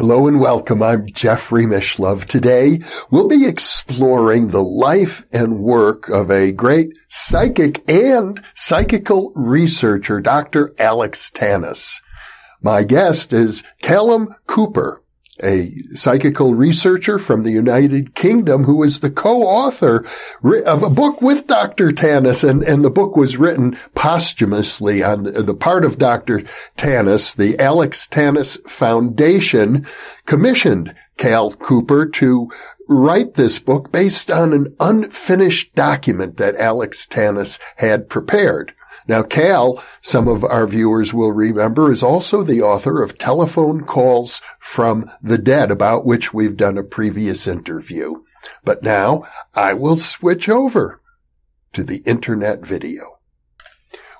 Hello and welcome. I'm Jeffrey Mishlove. Today we'll be exploring the life and work of a great psychic and psychical researcher, Dr. Alex Tanous. My guest is Callum Cooper a psychical researcher from the United Kingdom who was the co-author of a book with Dr. Tanous and, and the book was written posthumously on the part of Dr. Tanous. The Alex Tanous Foundation commissioned Cal Cooper to write this book based on an unfinished document that Alex Tanous had prepared. Now, Cal, some of our viewers will remember, is also the author of Telephone Calls from the Dead, about which we've done a previous interview. But now I will switch over to the internet video.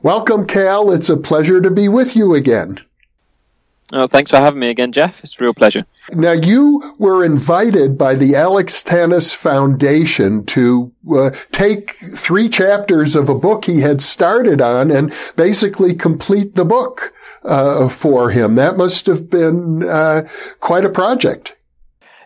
Welcome, Cal. It's a pleasure to be with you again. Oh, thanks for having me again, Jeff. It's a real pleasure. Now, you were invited by the Alex Tanous Foundation to uh, take three chapters of a book he had started on and basically complete the book uh, for him. That must have been uh, quite a project.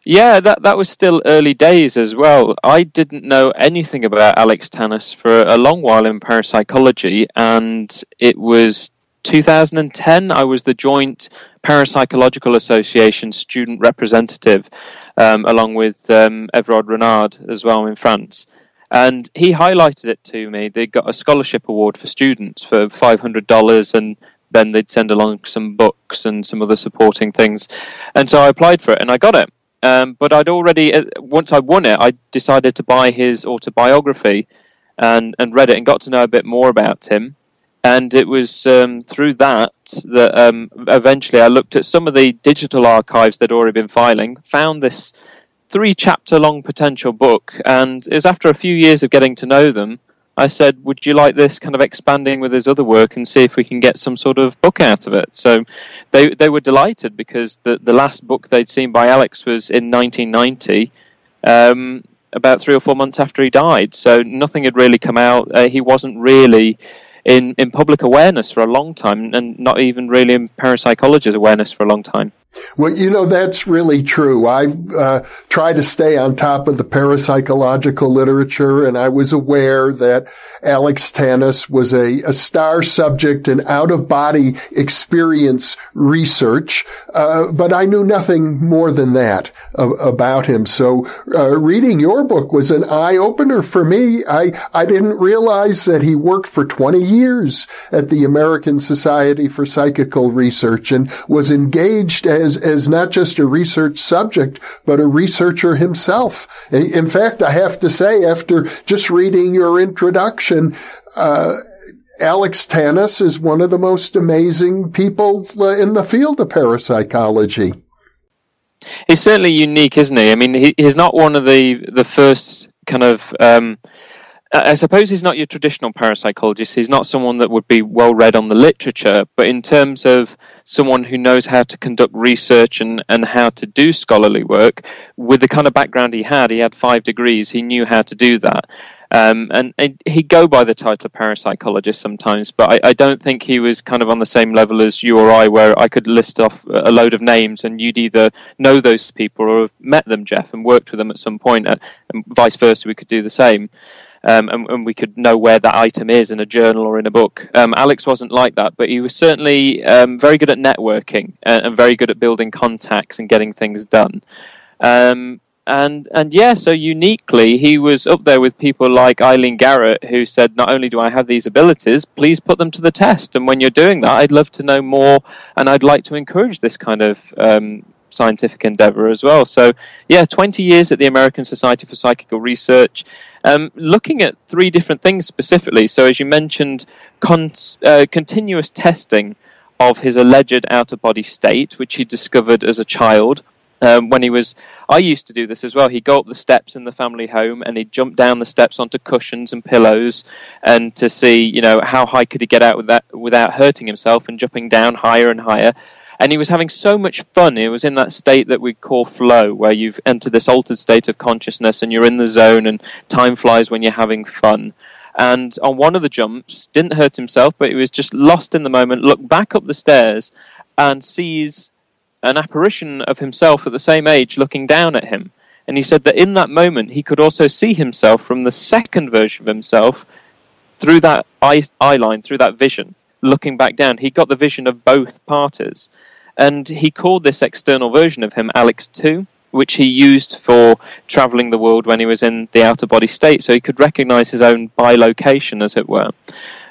Yeah, that that was still early days as well. I didn't know anything about Alex Tanous for a long while in parapsychology, and it was 2010. I was the joint Parapsychological Association student representative, um, along with um, Everard Renard as well in France. And he highlighted it to me. They got a scholarship award for students for $500, and then they'd send along some books and some other supporting things. And so I applied for it, and I got it. Um, but I'd already, uh, once I won it, I decided to buy his autobiography and, and read it and got to know a bit more about him and it was um, through that that um, eventually I looked at some of the digital archives that had already been filing, found this three chapter long potential book, and it was after a few years of getting to know them. I said, "Would you like this kind of expanding with his other work and see if we can get some sort of book out of it?" So they they were delighted because the the last book they'd seen by Alex was in 1990. Um, about three or four months after he died, so nothing had really come out. Uh, he wasn't really in, in public awareness for a long time and not even really in parapsychology's awareness for a long time. Well, you know, that's really true. I uh, try to stay on top of the parapsychological literature, and I was aware that Alex Tanous was a, a star subject in out-of-body experience research, uh, but I knew nothing more than that about him. So uh, reading your book was an eye-opener for me. I, I didn't realize that he worked for 20 years at the American Society for Psychical Research and was engaged as as, as not just a research subject, but a researcher himself. In fact, I have to say, after just reading your introduction, uh, Alex Tanous is one of the most amazing people uh, in the field of parapsychology. He's certainly unique, isn't he? I mean, he, he's not one of the the first kind of um, I suppose he's not your traditional parapsychologist. He's not someone that would be well read on the literature, but in terms of someone who knows how to conduct research and, and how to do scholarly work, with the kind of background he had, he had five degrees, he knew how to do that. Um, and, and, he'd go by the title of parapsychologist sometimes, but I, I, don't think he was kind of on the same level as you or I, where I could list off a load of names and you'd either know those people or have met them, Jeff, and worked with them at some point, uh, and vice versa, we could do the same um, and, and, we could know where that item is in a journal or in a book. Um, Alex wasn't like that, but he was certainly um, very good at networking and, and, very good at building contacts and getting things done. Um, and and yeah, so uniquely, he was up there with people like Eileen Garrett, who said, "Not only do I have these abilities, please put them to the test. And when you're doing that, I'd love to know more, and I'd like to encourage this kind of um, scientific endeavor as well. So, yeah, 20 years at the American Society for Psychical Research, um, looking at three different things specifically. So, as you mentioned, con- uh, continuous testing of his alleged out of body state, which he discovered as a child. um, when he was i used to do this as well he'd go up the steps in the family home and he'd jump down the steps onto cushions and pillows and to see you know how high could he get out with that without hurting himself and jumping down higher and higher and he was having so much fun he was in that state that we call flow where you've entered this altered state of consciousness and you're in the zone and time flies when you're having fun and on one of the jumps didn't hurt himself but he was just lost in the moment looked back up the stairs and sees an apparition of himself at the same age looking down at him. And he said that in that moment he could also see himself from the second version of himself through that eye, eye line, through that vision, looking back down. He got the vision of both parties. And he called this external version of him Alex 2, which he used for traveling the world when he was in the outer body state, so he could recognize his own bilocation, as it were.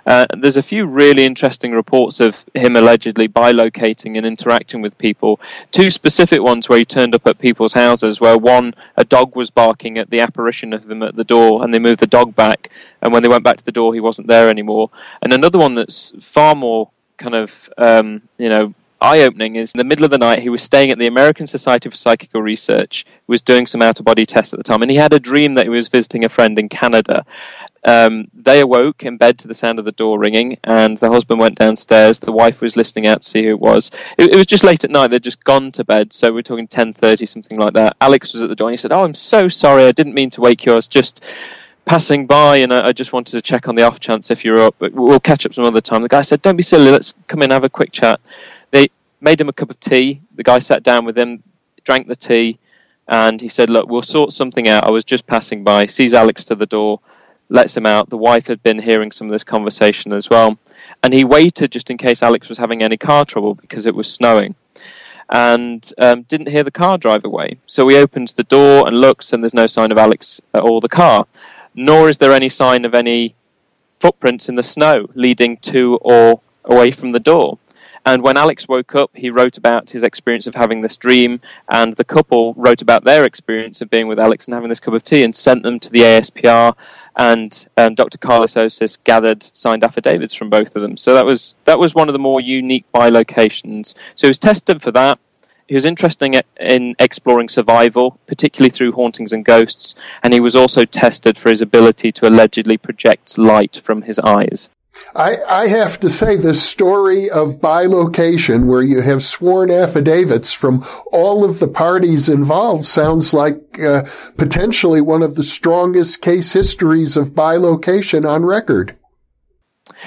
Uh, there's a few really interesting reports of him allegedly bilocating and interacting with people. Two specific ones where he turned up at people's houses, where one, a dog was barking at the apparition of him at the door, and they moved the dog back, and when they went back to the door, he wasn't there anymore. And another one that's far more kind of, um, you know, eye-opening is in the middle of the night he was staying at the American Society for Psychical Research, was doing some out-of-body tests at the time, and he had a dream that he was visiting a friend in Canada, um, they awoke in bed to the sound of the door ringing, and the husband went downstairs. The wife was listening out to see who it was. It, it was just late at night; they'd just gone to bed, so we're talking ten thirty, something like that. Alex was at the door, and he said, "Oh, I'm so sorry. I didn't mean to wake you. I was just." Passing by, and I, I just wanted to check on the off chance if you're up. But we'll catch up some other time. The guy said, "Don't be silly. Let's come in, have a quick chat." They made him a cup of tea. The guy sat down with him, drank the tea, and he said, "Look, we'll sort something out. I was just passing by." Sees Alex to the door lets him out. The wife had been hearing some of this conversation as well. And he waited just in case Alex was having any car trouble because it was snowing. And um, didn't hear the car drive away. So he opens the door and looks, and there's no sign of Alex or the car. Nor is there any sign of any footprints in the snow leading to or away from the door. And when Alex woke up, he wrote about his experience of having this dream, and the couple wrote about their experience of being with Alex and having this cup of tea and sent them to the ASPR and um, Dr. Karlis Osis gathered signed affidavits from both of them. So that was that was one of the more unique bilocations. So he was tested for that. He was interested in exploring survival, particularly through hauntings and ghosts, and he was also tested for his ability to allegedly project light from his eyes. I, I have to say the story of bilocation where you have sworn affidavits from all of the parties involved sounds like uh, potentially one of the strongest case histories of bilocation on record.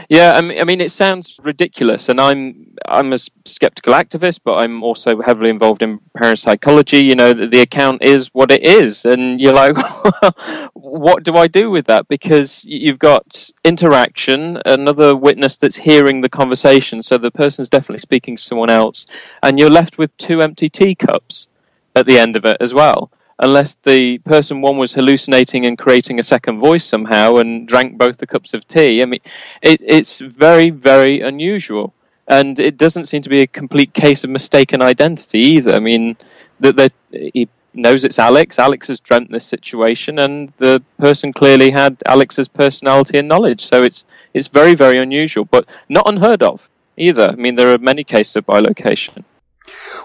Yeah, I mean, it sounds ridiculous, and I'm I'm a skeptical activist, but I'm also heavily involved in parapsychology. You know, the, the account is what it is, and you're like, what do I do with that? Because you've got interaction, another witness that's hearing the conversation, so the person's definitely speaking to someone else, and you're left with two empty teacups at the end of it as well unless the person one was hallucinating and creating a second voice somehow and drank both the cups of tea. I mean, it, it's very, very unusual. And it doesn't seem to be a complete case of mistaken identity either. I mean, that he knows it's Alex. Alex has dreamt this situation, and the person clearly had Alex's personality and knowledge. So it's it's very, very unusual, but not unheard of either. I mean, there are many cases of bilocation.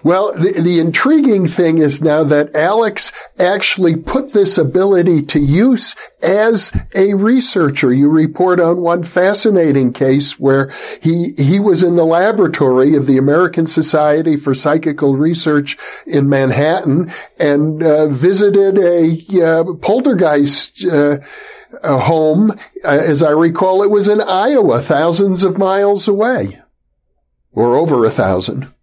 Well, the, the, intriguing thing is now that Alex actually put this ability to use as a researcher. You report on one fascinating case where he, he was in the laboratory of the American Society for Psychical Research in Manhattan and uh, visited a uh, poltergeist uh, a home. Uh, as I recall, it was in Iowa, thousands of miles away or over a thousand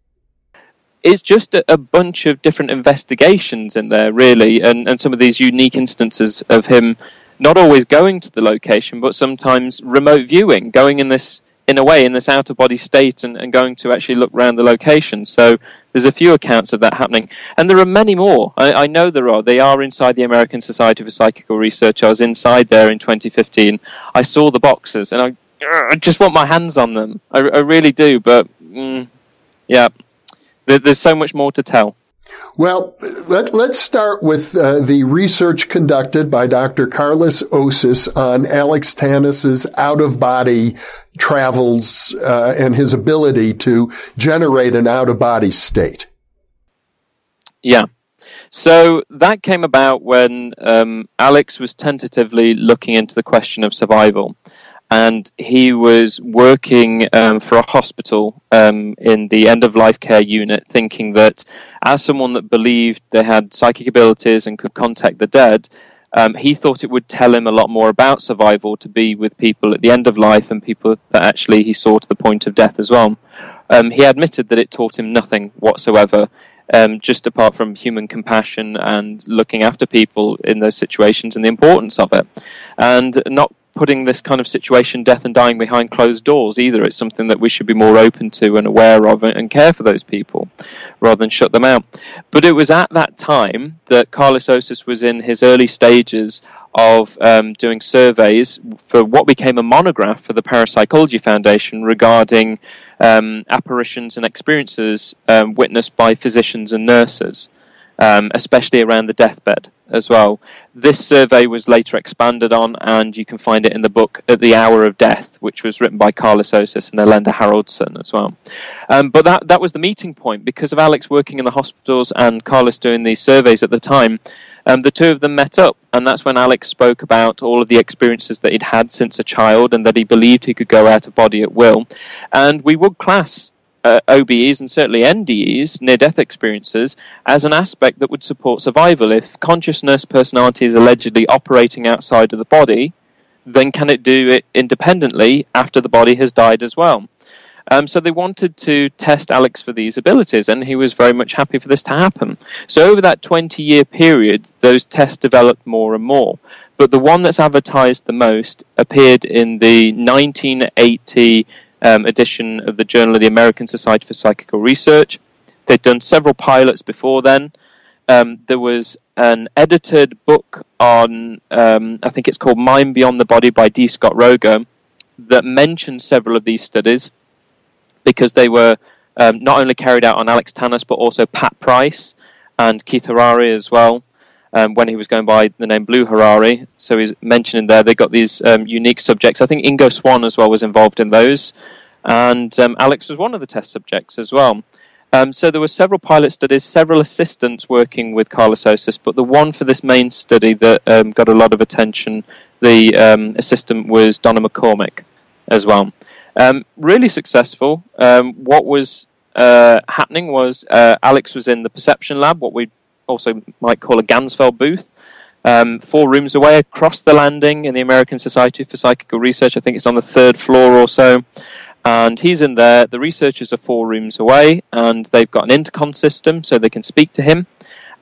it's just a, a, bunch of different investigations in there, really, and, and some of these unique instances of him not always going to the location, but sometimes remote viewing, going in this in a way in this out of body state and, and going to actually look around the location. So there's a few accounts of that happening, and there are many more. I, I know there are. They are inside the American Society for Psychical Research. I was inside there in 2015. I saw the boxes, and I, I just want my hands on them. I, I really do, but mm, yeah there's so much more to tell. Well, let, us start with uh, the research conducted by Dr. Karlis Osis on Alex Tanous's out of body travels uh, and his ability to generate an out of body state. Yeah. So that came about when um, Alex was tentatively looking into the question of survival. And he was working um, for a hospital um, in the end of life care unit, thinking that as someone that believed they had psychic abilities and could contact the dead, um, he thought it would tell him a lot more about survival to be with people at the end of life and people that actually he saw to the point of death as well. Um, he admitted that it taught him nothing whatsoever um, just apart from human compassion and looking after people in those situations and the importance of it, and not putting this kind of situation, death and dying, behind closed doors either. It's something that we should be more open to and aware of and care for those people rather than shut them out. But it was at that time that Karlis Osis was in his early stages of um, doing surveys for what became a monograph for the Parapsychology Foundation regarding um, apparitions and experiences um, witnessed by physicians and nurses, um, especially around the deathbed as well. This survey was later expanded on, and you can find it in the book At the Hour of Death, which was written by Karlis Osis and Erlendur Haraldsson as well. Um, but that, that was the meeting point because of Alex working in the hospitals and Karlis doing these surveys at the time. Um, the two of them met up, and that's when Alex spoke about all of the experiences that he'd had since a child and that he believed he could go out of body at will. And we would class uh, OBEs and certainly NDEs, near death experiences, as an aspect that would support survival. If consciousness personality is allegedly operating outside of the body, then can it do it independently after the body has died as well? Um, so they wanted to test Alex for these abilities, and he was very much happy for this to happen. So over that 20 year period, those tests developed more and more. But the one that's advertised the most appeared in the 1980 um, edition of the Journal of the American Society for Psychical Research. They'd done several pilots before then. Um, there was an edited book on, um, I think it's called Mind Beyond the Body by D. Scott Rogo, that mentions several of these studies because they were um, not only carried out on Alex Tanous but also Pat Price and Keith Harary as well. Um, when he was going by the name Blue Harary. so he's mentioning there they got these um, unique subjects. I think Ingo Swann as well was involved in those, and um, Alex was one of the test subjects as well. Um, so there were several pilot studies, several assistants working with Karlis Osis, but the one for this main study that um, got a lot of attention, the assistant was Donna McCormick as well. Um, really successful. Um, what was uh, happening was uh, Alex was in the perception lab, what we also might call a Ganzfeld booth, um, four rooms away across the landing in the American Society for Psychical Research. I think it's on the third floor or so. And he's in there. The researchers are four rooms away, and they've got an intercom system so they can speak to him.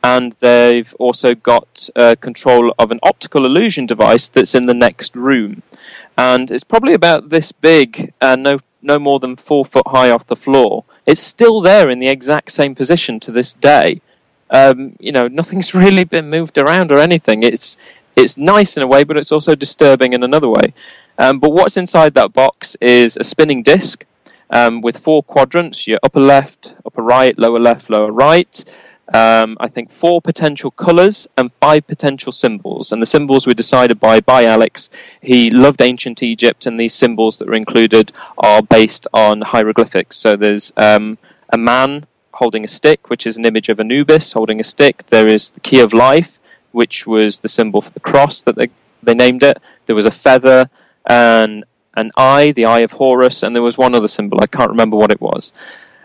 And they've also got uh, control of an optical illusion device that's in the next room and it's probably about this big and no no more than four foot high off the floor. It's still there in the exact same position to this day. Um, you know, nothing's really been moved around or anything. It's it's nice in a way, but it's also disturbing in another way. Um, but what's inside that box is a spinning disc um, with four quadrants: your upper left, upper right, lower left, lower right um, I think, four potential colours and five potential symbols. And the symbols were decided by, by Alex. He loved ancient Egypt, and these symbols that were included are based on hieroglyphics. So there's um, a man holding a stick, which is an image of Anubis holding a stick. There is the key of life, which was the symbol for the cross that they, they named it. There was a feather and an eye, the eye of Horus, and there was one other symbol. I can't remember what it was.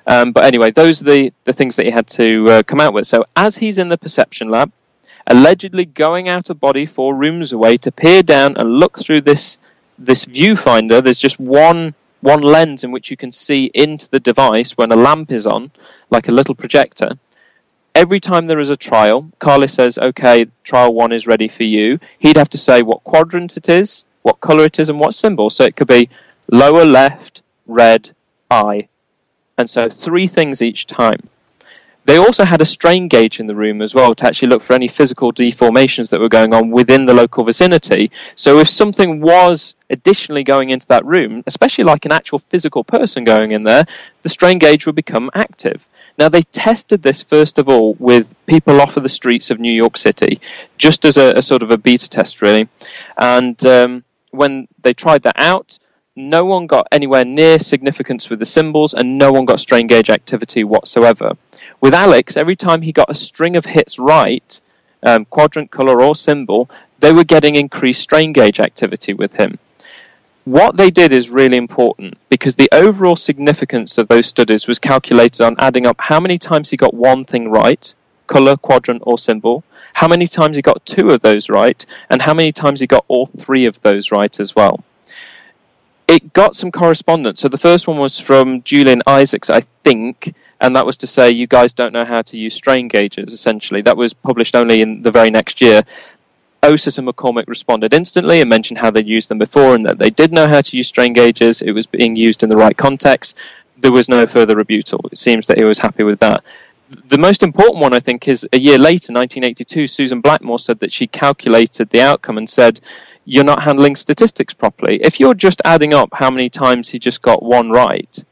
Um, but anyway, those are the, the things that he had to uh, come out with. So as he's in the perception lab, allegedly going out of body four rooms away to peer down and look through this this viewfinder, there's just one one lens in which you can see into the device when a lamp is on, like a little projector. Every time there is a trial, Carly says, "Okay, trial one is ready for you." He'd have to say what quadrant it is, what color it is, and what symbol. So it could be lower left, red, eye, and so three things each time. They also had a strain gauge in the room as well to actually look for any physical deformations that were going on within the local vicinity. So if something was additionally going into that room, especially like an actual physical person going in there, the strain gauge would become active. Now they tested this first of all with people off of the streets of New York City, just as a, a sort of a beta test, really. And um, when they tried that out, no one got anywhere near significance with the symbols, and no one got strain gauge activity whatsoever. With Alex, every time he got a string of hits right, um, quadrant, color, or symbol, they were getting increased strain gauge activity with him. What they did is really important because the overall significance of those studies was calculated on adding up how many times he got one thing right, color, quadrant, or symbol, how many times he got two of those right, and how many times he got all three of those right as well. It got some correspondence. So the first one was from Julian Isaacs, I think, and that was to say you guys don't know how to use strain gauges, essentially. That was published only in the very next year. Osis and McCormick responded instantly and mentioned how they'd used them before and that they did know how to use strain gauges. It was being used in the right context. There was no further rebuttal. It seems that he was happy with that the most important one, I think, is a year later, 1982, Susan Blackmore said that she calculated the outcome and said, You're not handling statistics properly. If you're just adding up how many times he just got one right,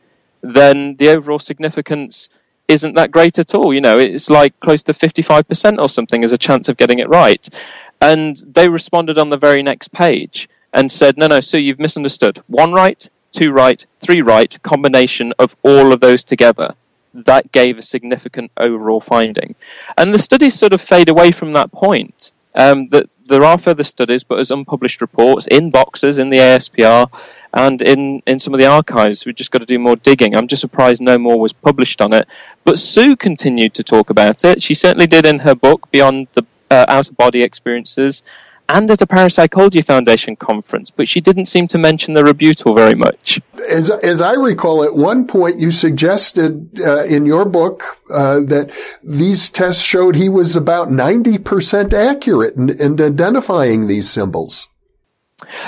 then the overall significance isn't that great at all. You know, it's like close to 55% or something as a chance of getting it right. And they responded on the very next page and said, No, no, Sue, you've misunderstood. One right, two right, three right, combination of all of those together that gave a significant overall finding. And the studies sort of fade away from that point. Um, that there are further studies, but as unpublished reports in boxes in the ASPR and in, in some of the archives, we've just got to do more digging. I'm just surprised no more was published on it. But Sue continued to talk about it. She certainly did in her book, Beyond the uh, Out of Body Experiences, and at a Parapsychology Foundation conference, but she didn't seem to mention the rebuttal very much. As, as I recall, at one point you suggested uh, in your book uh, that these tests showed he was about 90% accurate in, in identifying these symbols.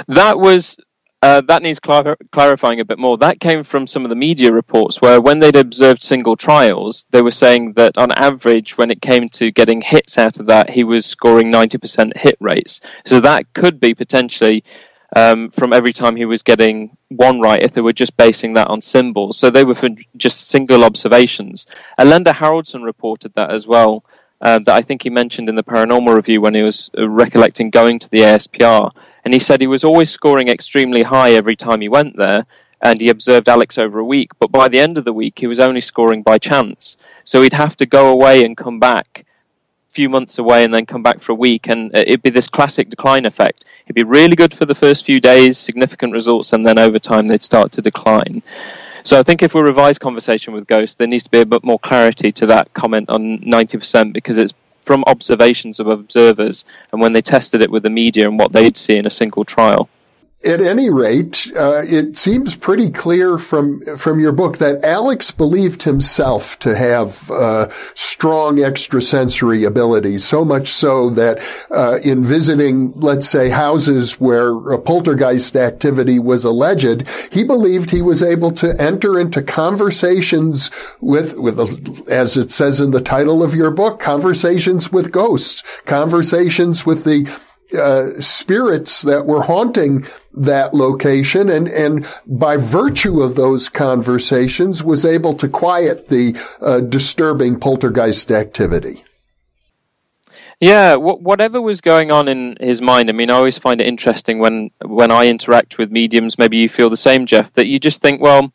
That was uh, that needs clar- clarifying a bit more. That came from some of the media reports where, when they'd observed single trials, they were saying that on average, when it came to getting hits out of that, he was scoring 90% hit rates. So that could be potentially um, from every time he was getting one right if they were just basing that on symbols. So they were just single observations. Erlendur Haraldsson reported that as well. Uh, that I think he mentioned in the paranormal review when he was uh, recollecting going to the ASPR and he said he was always scoring extremely high every time he went there, and he observed Alex over a week. But by the end of the week, he was only scoring by chance. So he'd have to go away and come back a few months away and then come back for a week, and uh, it'd be this classic decline effect. It'd be really good for the first few days, significant results, and then over time they'd start to decline. So I think if we revise conversation with Ghost, there needs to be a bit more clarity to that comment on 90% because it's from observations of observers and when they tested it with the media and what they'd see in a single trial at any rate, uh, it seems pretty clear from from your book that Alex believed himself to have uh, strong extrasensory abilities. So much so that uh, in visiting, let's say, houses where poltergeist activity was alleged, he believed he was able to enter into conversations with with, as it says in the title of your book, conversations with ghosts, conversations with the uh, spirits that were haunting that location and, and by virtue of those conversations was able to quiet the uh, disturbing poltergeist activity. Yeah, whatever was going on in his mind. I mean, I always find it interesting when when I interact with mediums. Maybe you feel the same, Jeff. That you just think, well,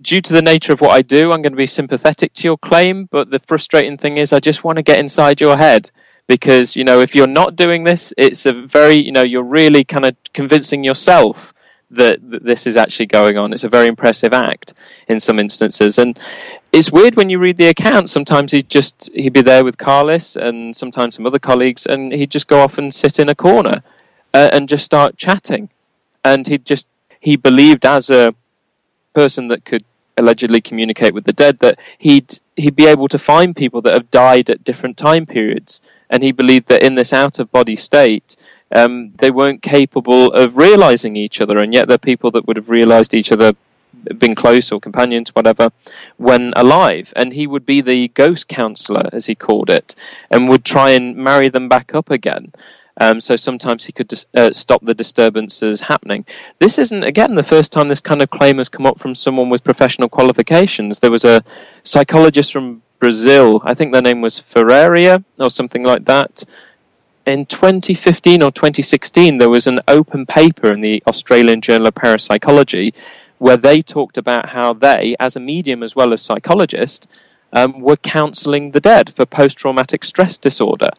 due to the nature of what I do, I'm going to be sympathetic to your claim. But the frustrating thing is, I just want to get inside your head because you know if you're not doing this it's a very you know you're really kind of convincing yourself that, that, this is actually going on. It's a very impressive act in some instances. And it's weird when you read the account sometimes he'd just he'd be there with Karlis and sometimes some other colleagues and he'd just go off and sit in a corner uh, and just start chatting. And he'd just he believed as a person that could allegedly communicate with the dead that he'd he'd be able to find people that have died at different time periods and he believed that in this out of body state, um, they weren't capable of realizing each other, and yet they're people that would have realized each other, been close or companions, whatever, when alive. And he would be the ghost counselor, as he called it, and would try and marry them back up again. Um, so sometimes he could dis- uh, stop the disturbances happening. This isn't, again, the first time this kind of claim has come up from someone with professional qualifications. There was a psychologist from Brazil. I think their name was Ferreira or something like that. In 2015 or 2016, there was an open paper in the Australian Journal of Parapsychology where they talked about how they, as a medium as well as psychologist, um, were counselling the dead for post traumatic stress disorder.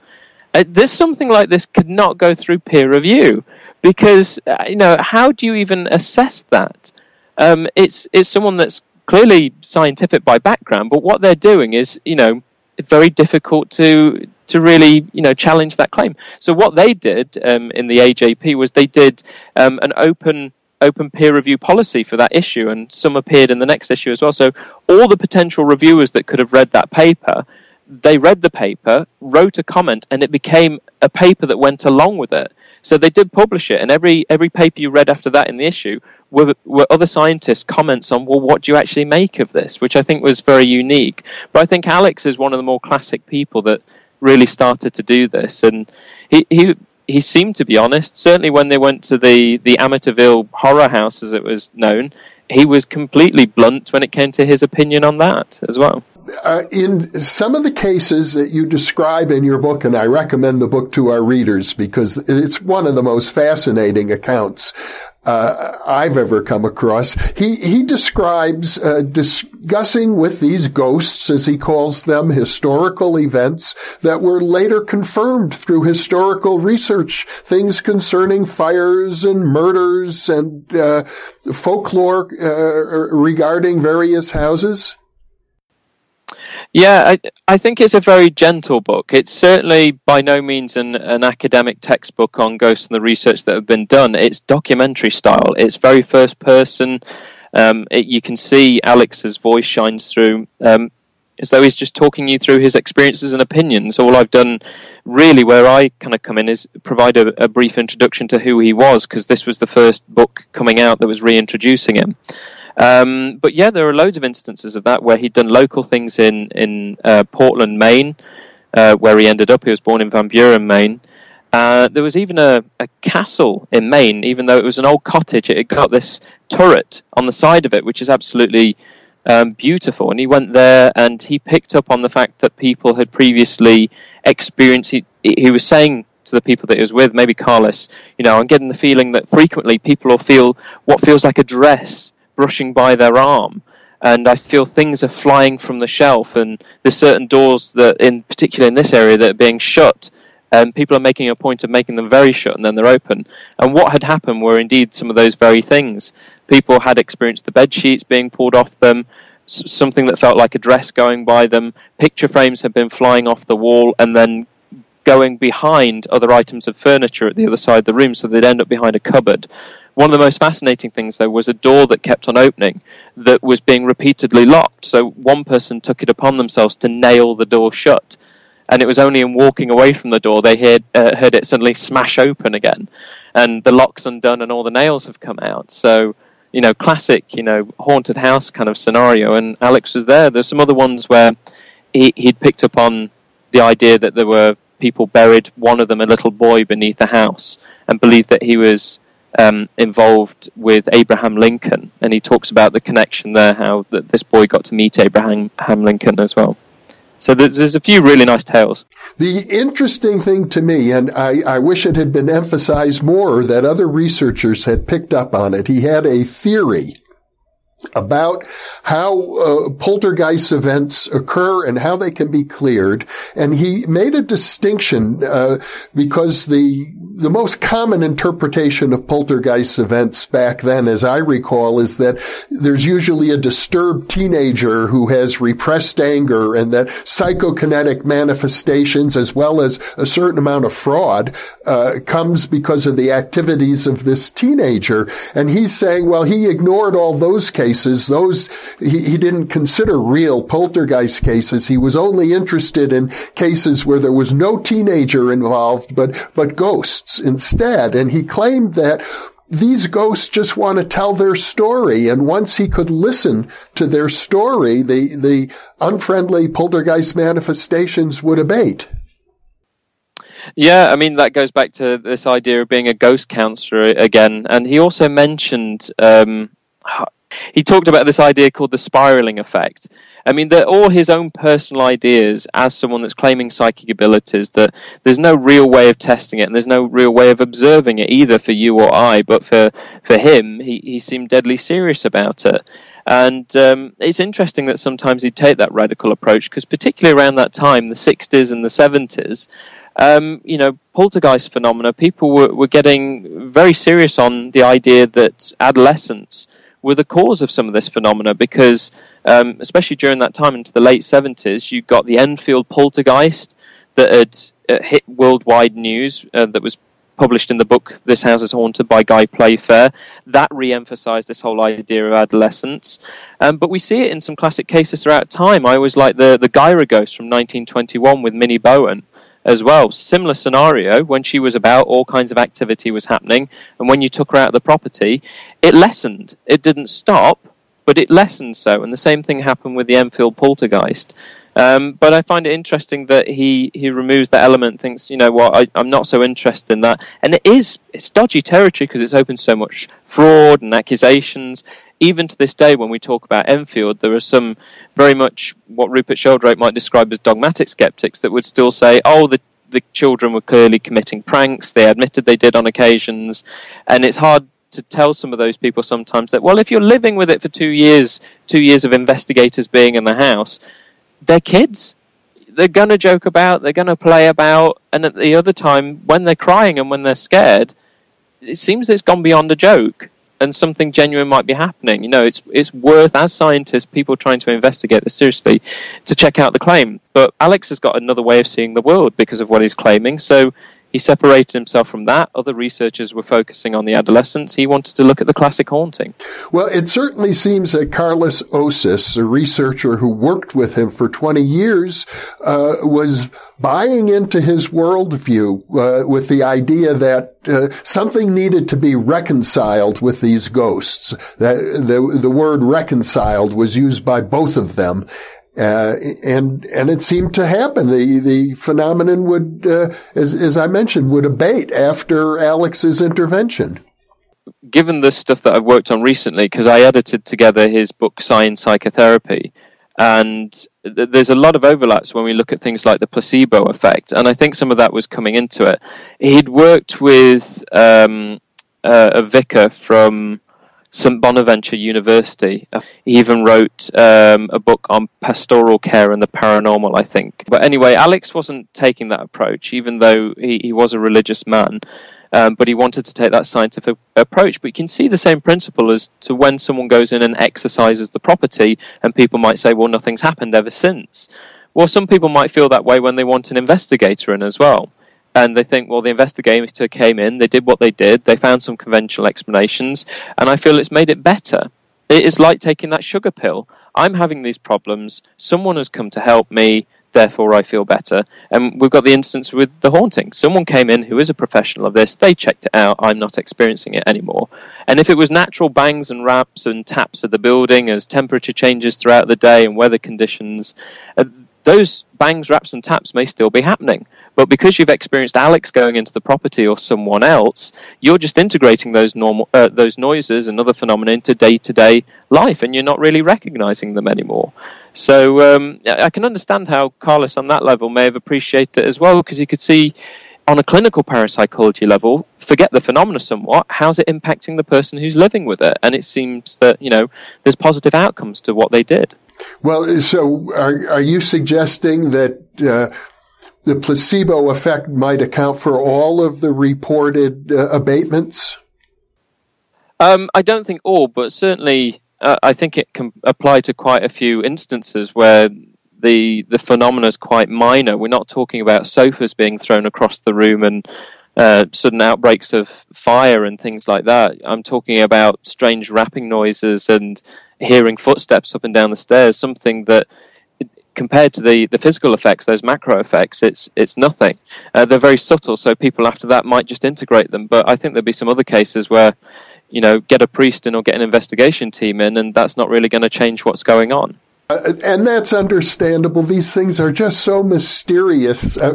Uh, this something like this could not go through peer review because uh, you know how do you even assess that? Um, it's it's someone that's clearly scientific by background, but what they're doing is you know very difficult to to really you know challenge that claim. So what they did um, in the AJP was they did um, an open open peer review policy for that issue, and some appeared in the next issue as well. So all the potential reviewers that could have read that paper, they read the paper, wrote a comment, and it became a paper that went along with it. So they did publish it, and every every paper you read after that in the issue were, were other scientists' comments on, well, what do you actually make of this? Which I think was very unique. But I think Alex is one of the more classic people that really started to do this, and he he he seemed to be honest. Certainly, when they went to the the Amityville horror house, as it was known, he was completely blunt when it came to his opinion on that as well. Uh, in some of the cases that you describe in your book, and I recommend the book to our readers because it's one of the most fascinating accounts uh, I've ever come across. He he describes uh, discussing with these ghosts, as he calls them, historical events that were later confirmed through historical research, things concerning fires and murders and uh, folklore uh, regarding various houses. Yeah, I, I think it's a very gentle book. It's certainly by no means an, an academic textbook on ghosts and the research that have been done. It's documentary style. It's very first person. Um, it, you can see Alex's voice shines through. Um, as though he's just talking you through his experiences and opinions. All I've done, really, where I kind of come in, is provide a, a brief introduction to who he was, because this was the first book coming out that was reintroducing him. Um, but yeah, there are loads of instances of that where he'd done local things in in uh, Portland, Maine, uh, where he ended up. He was born in Van Buren, Maine. Uh, there was even a, a, castle in Maine, even though it was an old cottage. It had got this turret on the side of it, which is absolutely um, beautiful. And he went there and he picked up on the fact that people had previously experienced. He, he was saying to the people that he was with, maybe Karlis, you know, I'm getting the feeling that frequently people will feel what feels like a dress brushing by their arm and I feel things are flying from the shelf, and there's certain doors that, in particular in this area, that are being shut, and people are making a point of making them very shut, and then they're open. And what had happened were indeed some of those very things. People had experienced the bed sheets being pulled off them, something that felt like a dress going by them. Picture frames had been flying off the wall, and then going behind other items of furniture at the other side of the room, so they'd end up behind a cupboard. One of the most fascinating things, though, was a door that kept on opening that was being repeatedly locked. So one person took it upon themselves to nail the door shut. And it was only in walking away from the door they heard, uh, heard it suddenly smash open again. And the lock's undone and all the nails have come out. So, you know, classic, you know, haunted house kind of scenario. And Alex was there. There's some other ones where he, he'd picked up on the idea that there were people buried, one of them a little boy beneath the house, and believed that he was um, involved with Abraham Lincoln, and he talks about the connection there, how that this boy got to meet Abraham Lincoln as well. So there's, there's, a few really nice tales. The interesting thing to me, and I, I, wish it had been emphasized more, that other researchers had picked up on it. He had a theory about how uh, poltergeist events occur and how they can be cleared. And he made a distinction uh, because the the most common interpretation of poltergeist events back then, as I recall, is that there's usually a disturbed teenager who has repressed anger and that psychokinetic manifestations as well as a certain amount of fraud uh, comes because of the activities of this teenager. And he's saying, well, he ignored all those cases. Those, he, he didn't consider real poltergeist cases. He was only interested in cases where there was no teenager involved, but, but ghosts ghosts instead. And he claimed that these ghosts just want to tell their story. And once he could listen to their story, the, the unfriendly poltergeist manifestations would abate. Yeah, I mean, that goes back to this idea of being a ghost counselor again. And he also mentioned, um, he talked about this idea called the spiraling effect. I mean, they're all his own personal ideas as someone that's claiming psychic abilities. That there's no real way of testing it, and there's no real way of observing it either for you or I. But for for him, he he seemed deadly serious about it. And um, it's interesting that sometimes he'd take that radical approach because, particularly around that time, the 60s and the 70s, um, you know, poltergeist phenomena, people were, were getting very serious on the idea that adolescents were the cause of some of this phenomena because, um, especially during that time into the late 70s, you got the Enfield poltergeist that had uh, hit worldwide news uh, that was published in the book This House is Haunted by Guy Playfair. That re emphasized this whole idea of adolescence. Um, but we see it in some classic cases throughout time. I always like the, the Gyra ghost from 1921 with Minnie Bowen as well. Similar scenario when she was about, all kinds of activity was happening, and when you took her out of the property, it lessened. It didn't stop, but it lessened so. And the same thing happened with the Enfield poltergeist. Um, but I find it interesting that he, he removes that element, thinks, you know what, I, am not so interested in that. And it is, it's dodgy territory because it's open so much fraud and accusations. Even to this day, when we talk about Enfield, there are some very much what Rupert Sheldrake might describe as dogmatic skeptics that would still say, oh, the the children were clearly committing pranks. They admitted they did on occasions, and it's hard to tell some of those people sometimes that well, if you're living with it for two years, two years of investigators being in the house, they're kids. They're going to joke about, they're going to play about, and at the other time, when they're crying and when they're scared, it seems it's gone beyond a joke and something genuine might be happening. You know, it's it's worth as scientists, people trying to investigate this seriously, to check out the claim. But Alex has got another way of seeing the world because of what he's claiming. So he separated himself from that. Other researchers were focusing on the adolescents. He wanted to look at the classic haunting. Well, it certainly seems that Karlis Osis, a researcher who worked with him for 20 years, uh, was buying into his worldview uh, with the idea that uh, something needed to be reconciled with these ghosts. That the the word reconciled was used by both of them, uh, and and it seemed to happen. The the phenomenon would, uh, as as I mentioned, would abate after Alex's intervention. Given the stuff that I've worked on recently, because I edited together his book Science Psychotherapy, and th- there's a lot of overlaps when we look at things like the placebo effect, and I think some of that was coming into it. He'd worked with um, uh, a vicar from St Bonaventure University. He even wrote um, a book on pastoral care and the paranormal, I think. But anyway, Alex wasn't taking that approach, even though he, he was a religious man. Um, but he wanted to take that scientific approach. But you can see the same principle as to when someone goes in and exorcises the property, and people might say, well, nothing's happened ever since. Well, some people might feel that way when they want an investigator in as well and they think, well, the investigator came in, they did what they did, they found some conventional explanations, and I feel it's made it better. It is like taking that sugar pill. I'm having these problems, someone has come to help me, therefore I feel better. And we've got the instance with the haunting. Someone came in who is a professional of this, they checked it out, I'm not experiencing it anymore. And if it was natural bangs and raps and taps of the building as temperature changes throughout the day and weather conditions, uh, those bangs, raps, and taps may still be happening. But because you've experienced Alex going into the property or someone else, you're just integrating those normal uh, those noises and other phenomena into day to day life, and you're not really recognizing them anymore. So um, I can understand how Karlis, on that level, may have appreciated it as well, because you could see on a clinical parapsychology level, forget the phenomena somewhat, how's it impacting the person who's living with it? And it seems that, you know, there's positive outcomes to what they did. Well, so are, are you suggesting that uh, the placebo effect might account for all of the reported uh, abatements? Um, I don't think all, but certainly uh, I think it can apply to quite a few instances where the the phenomena is quite minor. We're not talking about sofas being thrown across the room and uh, sudden outbreaks of fire and things like that. I'm talking about strange rapping noises and hearing footsteps up and down the stairs. Something that compared to the, the physical effects, those macro effects, it's it's nothing. Uh, they're very subtle, so people after that might just integrate them. But I think there'll be some other cases where, you know, get a priest in or get an investigation team in, and that's not really going to change what's going on. Uh, and that's understandable. These things are just so mysterious. Uh,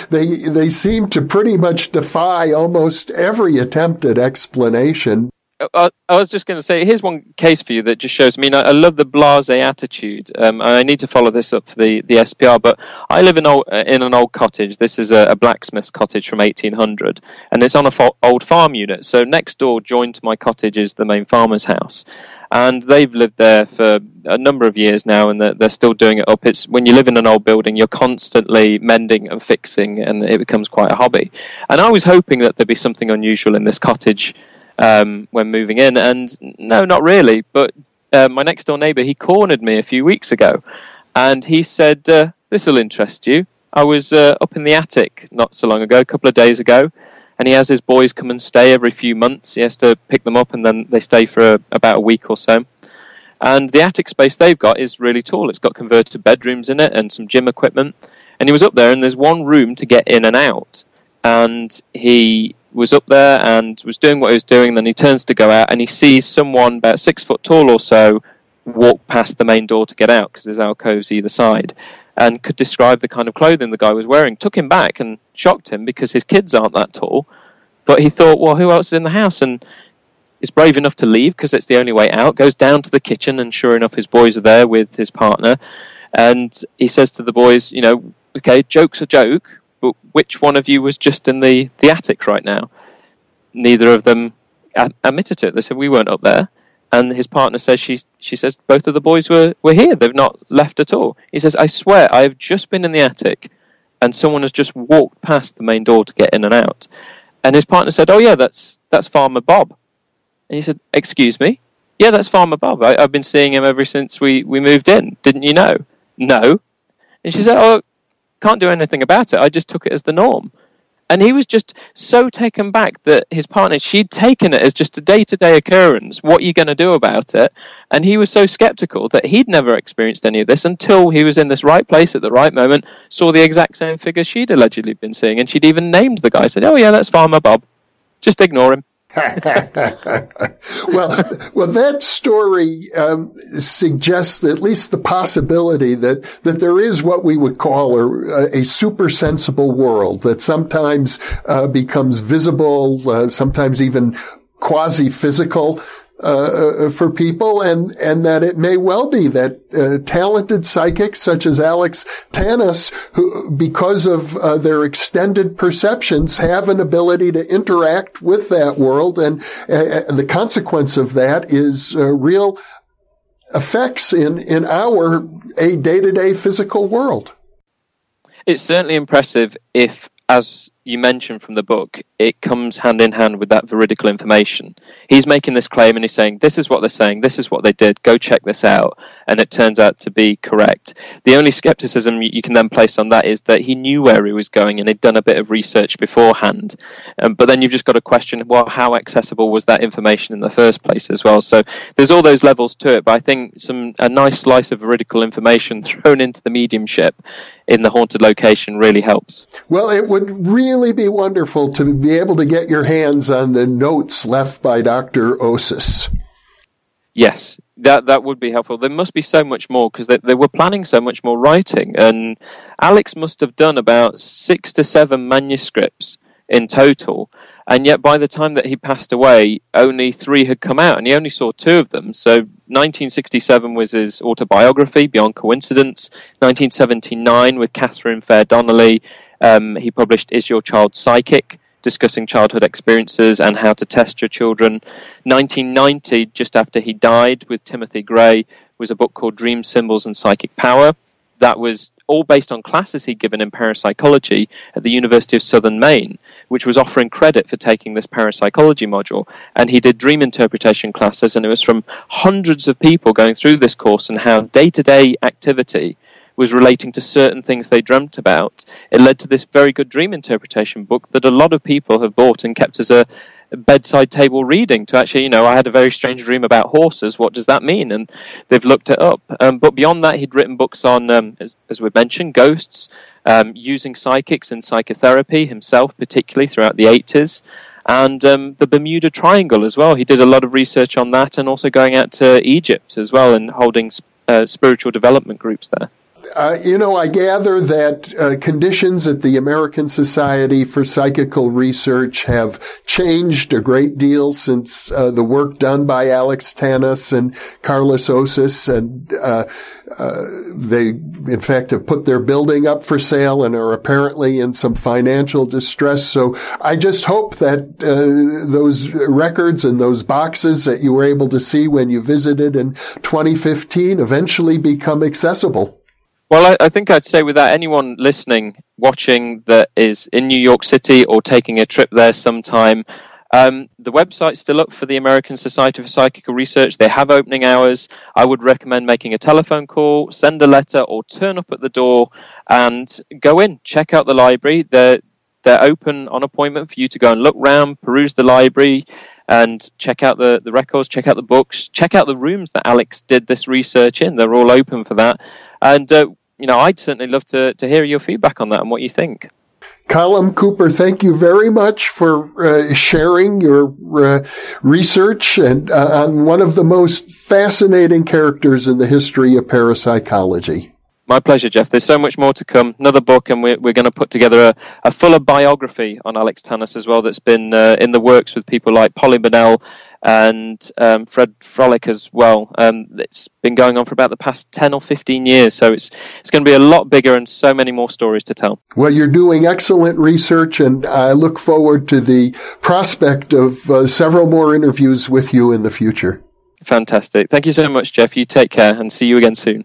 they they seem to pretty much defy almost every attempted explanation. I, I, was just going to say, here's one case for you that just shows. I mean, I, I love the blase attitude. Um, I need to follow this up for the, the SPR, but I live in old, uh, in an old cottage. This is a, a blacksmith's cottage from 1800, and it's on a fo- old farm unit. So next door, joined to my cottage, is the main farmer's house, and they've lived there for a number of years now, and they're, they're still doing it up. It's when you live in an old building, you're constantly mending and fixing, and it becomes quite a hobby. And I was hoping that there'd be something unusual in this cottage um, when moving in. And no, not really. But uh, my next door neighbour, he cornered me a few weeks ago, and he said, uh, "This will interest you." I was uh, up in the attic not so long ago, a couple of days ago, and he has his boys come and stay every few months. He has to pick them up, and then they stay for a, about a week or so. And the attic space they've got is really tall. It's got converted bedrooms in it and some gym equipment. And he was up there, and there's one room to get in and out. And he was up there and was doing what he was doing. Then he turns to go out and he sees someone about six foot tall or so walk past the main door to get out because there's alcoves either side and could describe the kind of clothing the guy was wearing. Took him back and shocked him because his kids aren't that tall. But he thought, well, who else is in the house? And is brave enough to leave because it's the only way out. Goes down to the kitchen and sure enough, his boys are there with his partner. And he says to the boys, you know, okay, joke's a joke, but which one of you was just in the, the attic right now? Neither of them admitted it. They said, we weren't up there. And his partner says, she, she says, both of the boys were, were here. They've not left at all. He says, I swear, I have just been in the attic and someone has just walked past the main door to get in and out. And his partner said, oh, yeah, that's, that's Farmer Bob. And he said, excuse me? Yeah, that's Farmer Bob. I, have been seeing him ever since we, we moved in. Didn't you know? No. And she said, oh, can't do anything about it. I just took it as the norm. And he was just so taken back that his partner, she'd taken it as just a day to day occurrence. What are you going to do about it? And he was so skeptical that he'd never experienced any of this until he was in this right place at the right moment, saw the exact same figure she'd allegedly been seeing. And she'd even named the guy, said, Oh, yeah, that's Farmer Bob. Just ignore him. well, well, that story um, suggests at least the possibility that that there is what we would call a, a super sensible world that sometimes uh, becomes visible, uh, sometimes even quasi physical uh, uh, for people, and and that it may well be that uh, talented psychics such as Alex Tanous, who because of uh, their extended perceptions, have an ability to interact with that world, and, and uh, the consequence of that is uh, real effects in in our a day to day physical world. It's certainly impressive if, as you mentioned from the book, it comes hand in hand with that veridical information. He's making this claim and he's saying, This is what they're saying, this is what they did, go check this out. And it turns out to be correct. The only skepticism you can then place on that is that he knew where he was going and he'd done a bit of research beforehand. Um, but then you've just got to question, well, how accessible was that information in the first place as well? So there's all those levels to it, but I think some a nice slice of veridical information thrown into the mediumship in the haunted location really helps. Well, it would really be wonderful to be able to get your hands on the notes left by Dr. Osis. Yes, that that would be helpful. There must be so much more because they, they were planning so much more writing, and Alex must have done about six to seven manuscripts in total. And yet, by the time that he passed away, only three had come out, and he only saw two of them. So, 1967 was his autobiography, Beyond Coincidence. 1979, with Catherine Fair Donnelly, um, he published Is Your Child Psychic? discussing childhood experiences and how to test your children. 1990, just after he died, with Timothy Gray, was a book called Dream Symbols and Psychic Power that was all based on classes he'd given in parapsychology at the University of Southern Maine, which was offering credit for taking this parapsychology module. And he did dream interpretation classes, and it was from hundreds of people going through this course and how day to day activity was relating to certain things they dreamt about. It led to this very good dream interpretation book that a lot of people have bought and kept as a bedside table reading to actually, you know, I had a very strange dream about horses. What does that mean? And they've looked it up. Um, but beyond that, he'd written books on, um, as, as we mentioned, ghosts, um, using psychics and psychotherapy himself, particularly throughout the 80s. And um, the Bermuda Triangle as well. He did a lot of research on that and also going out to Egypt as well and holding uh, spiritual development groups there uh, you know, I gather that uh, conditions at the American Society for Psychical Research have changed a great deal since uh, the work done by Alex Tanous and Karlis Osis, and uh, uh, they, in fact, have put their building up for sale and are apparently in some financial distress. So I just hope that uh, those records and those boxes that you were able to see when you visited in 2015 eventually become accessible. Well, I, I, think I'd say without anyone listening, watching that is in New York City or taking a trip there sometime, um, the website's still up for the American Society for Psychical Research. They have opening hours. I would recommend making a telephone call, send a letter, or turn up at the door and go in, check out the library. They're, they're open on appointment for you to go and look round, peruse the library, and check out the, the records, check out the books, check out the rooms that Alex did this research in. They're all open for that. And uh, you know, I'd certainly love to, to hear your feedback on that and what you think. Callum Cooper, thank you very much for uh, sharing your uh, research and uh, on one of the most fascinating characters in the history of parapsychology. My pleasure, Jeff. There's so much more to come. Another book, and we're, we're going to put together a, a fuller biography on Alex Tanous as well that's been uh, in the works with people like Polly Burnell and um, Fred Froelich as well. Um, it's been going on for about the past 10 or 15 years, so it's, it's going to be a lot bigger and so many more stories to tell. Well, you're doing excellent research, and I look forward to the prospect of uh, several more interviews with you in the future. Fantastic. Thank you so much, Jeff. You take care and see you again soon.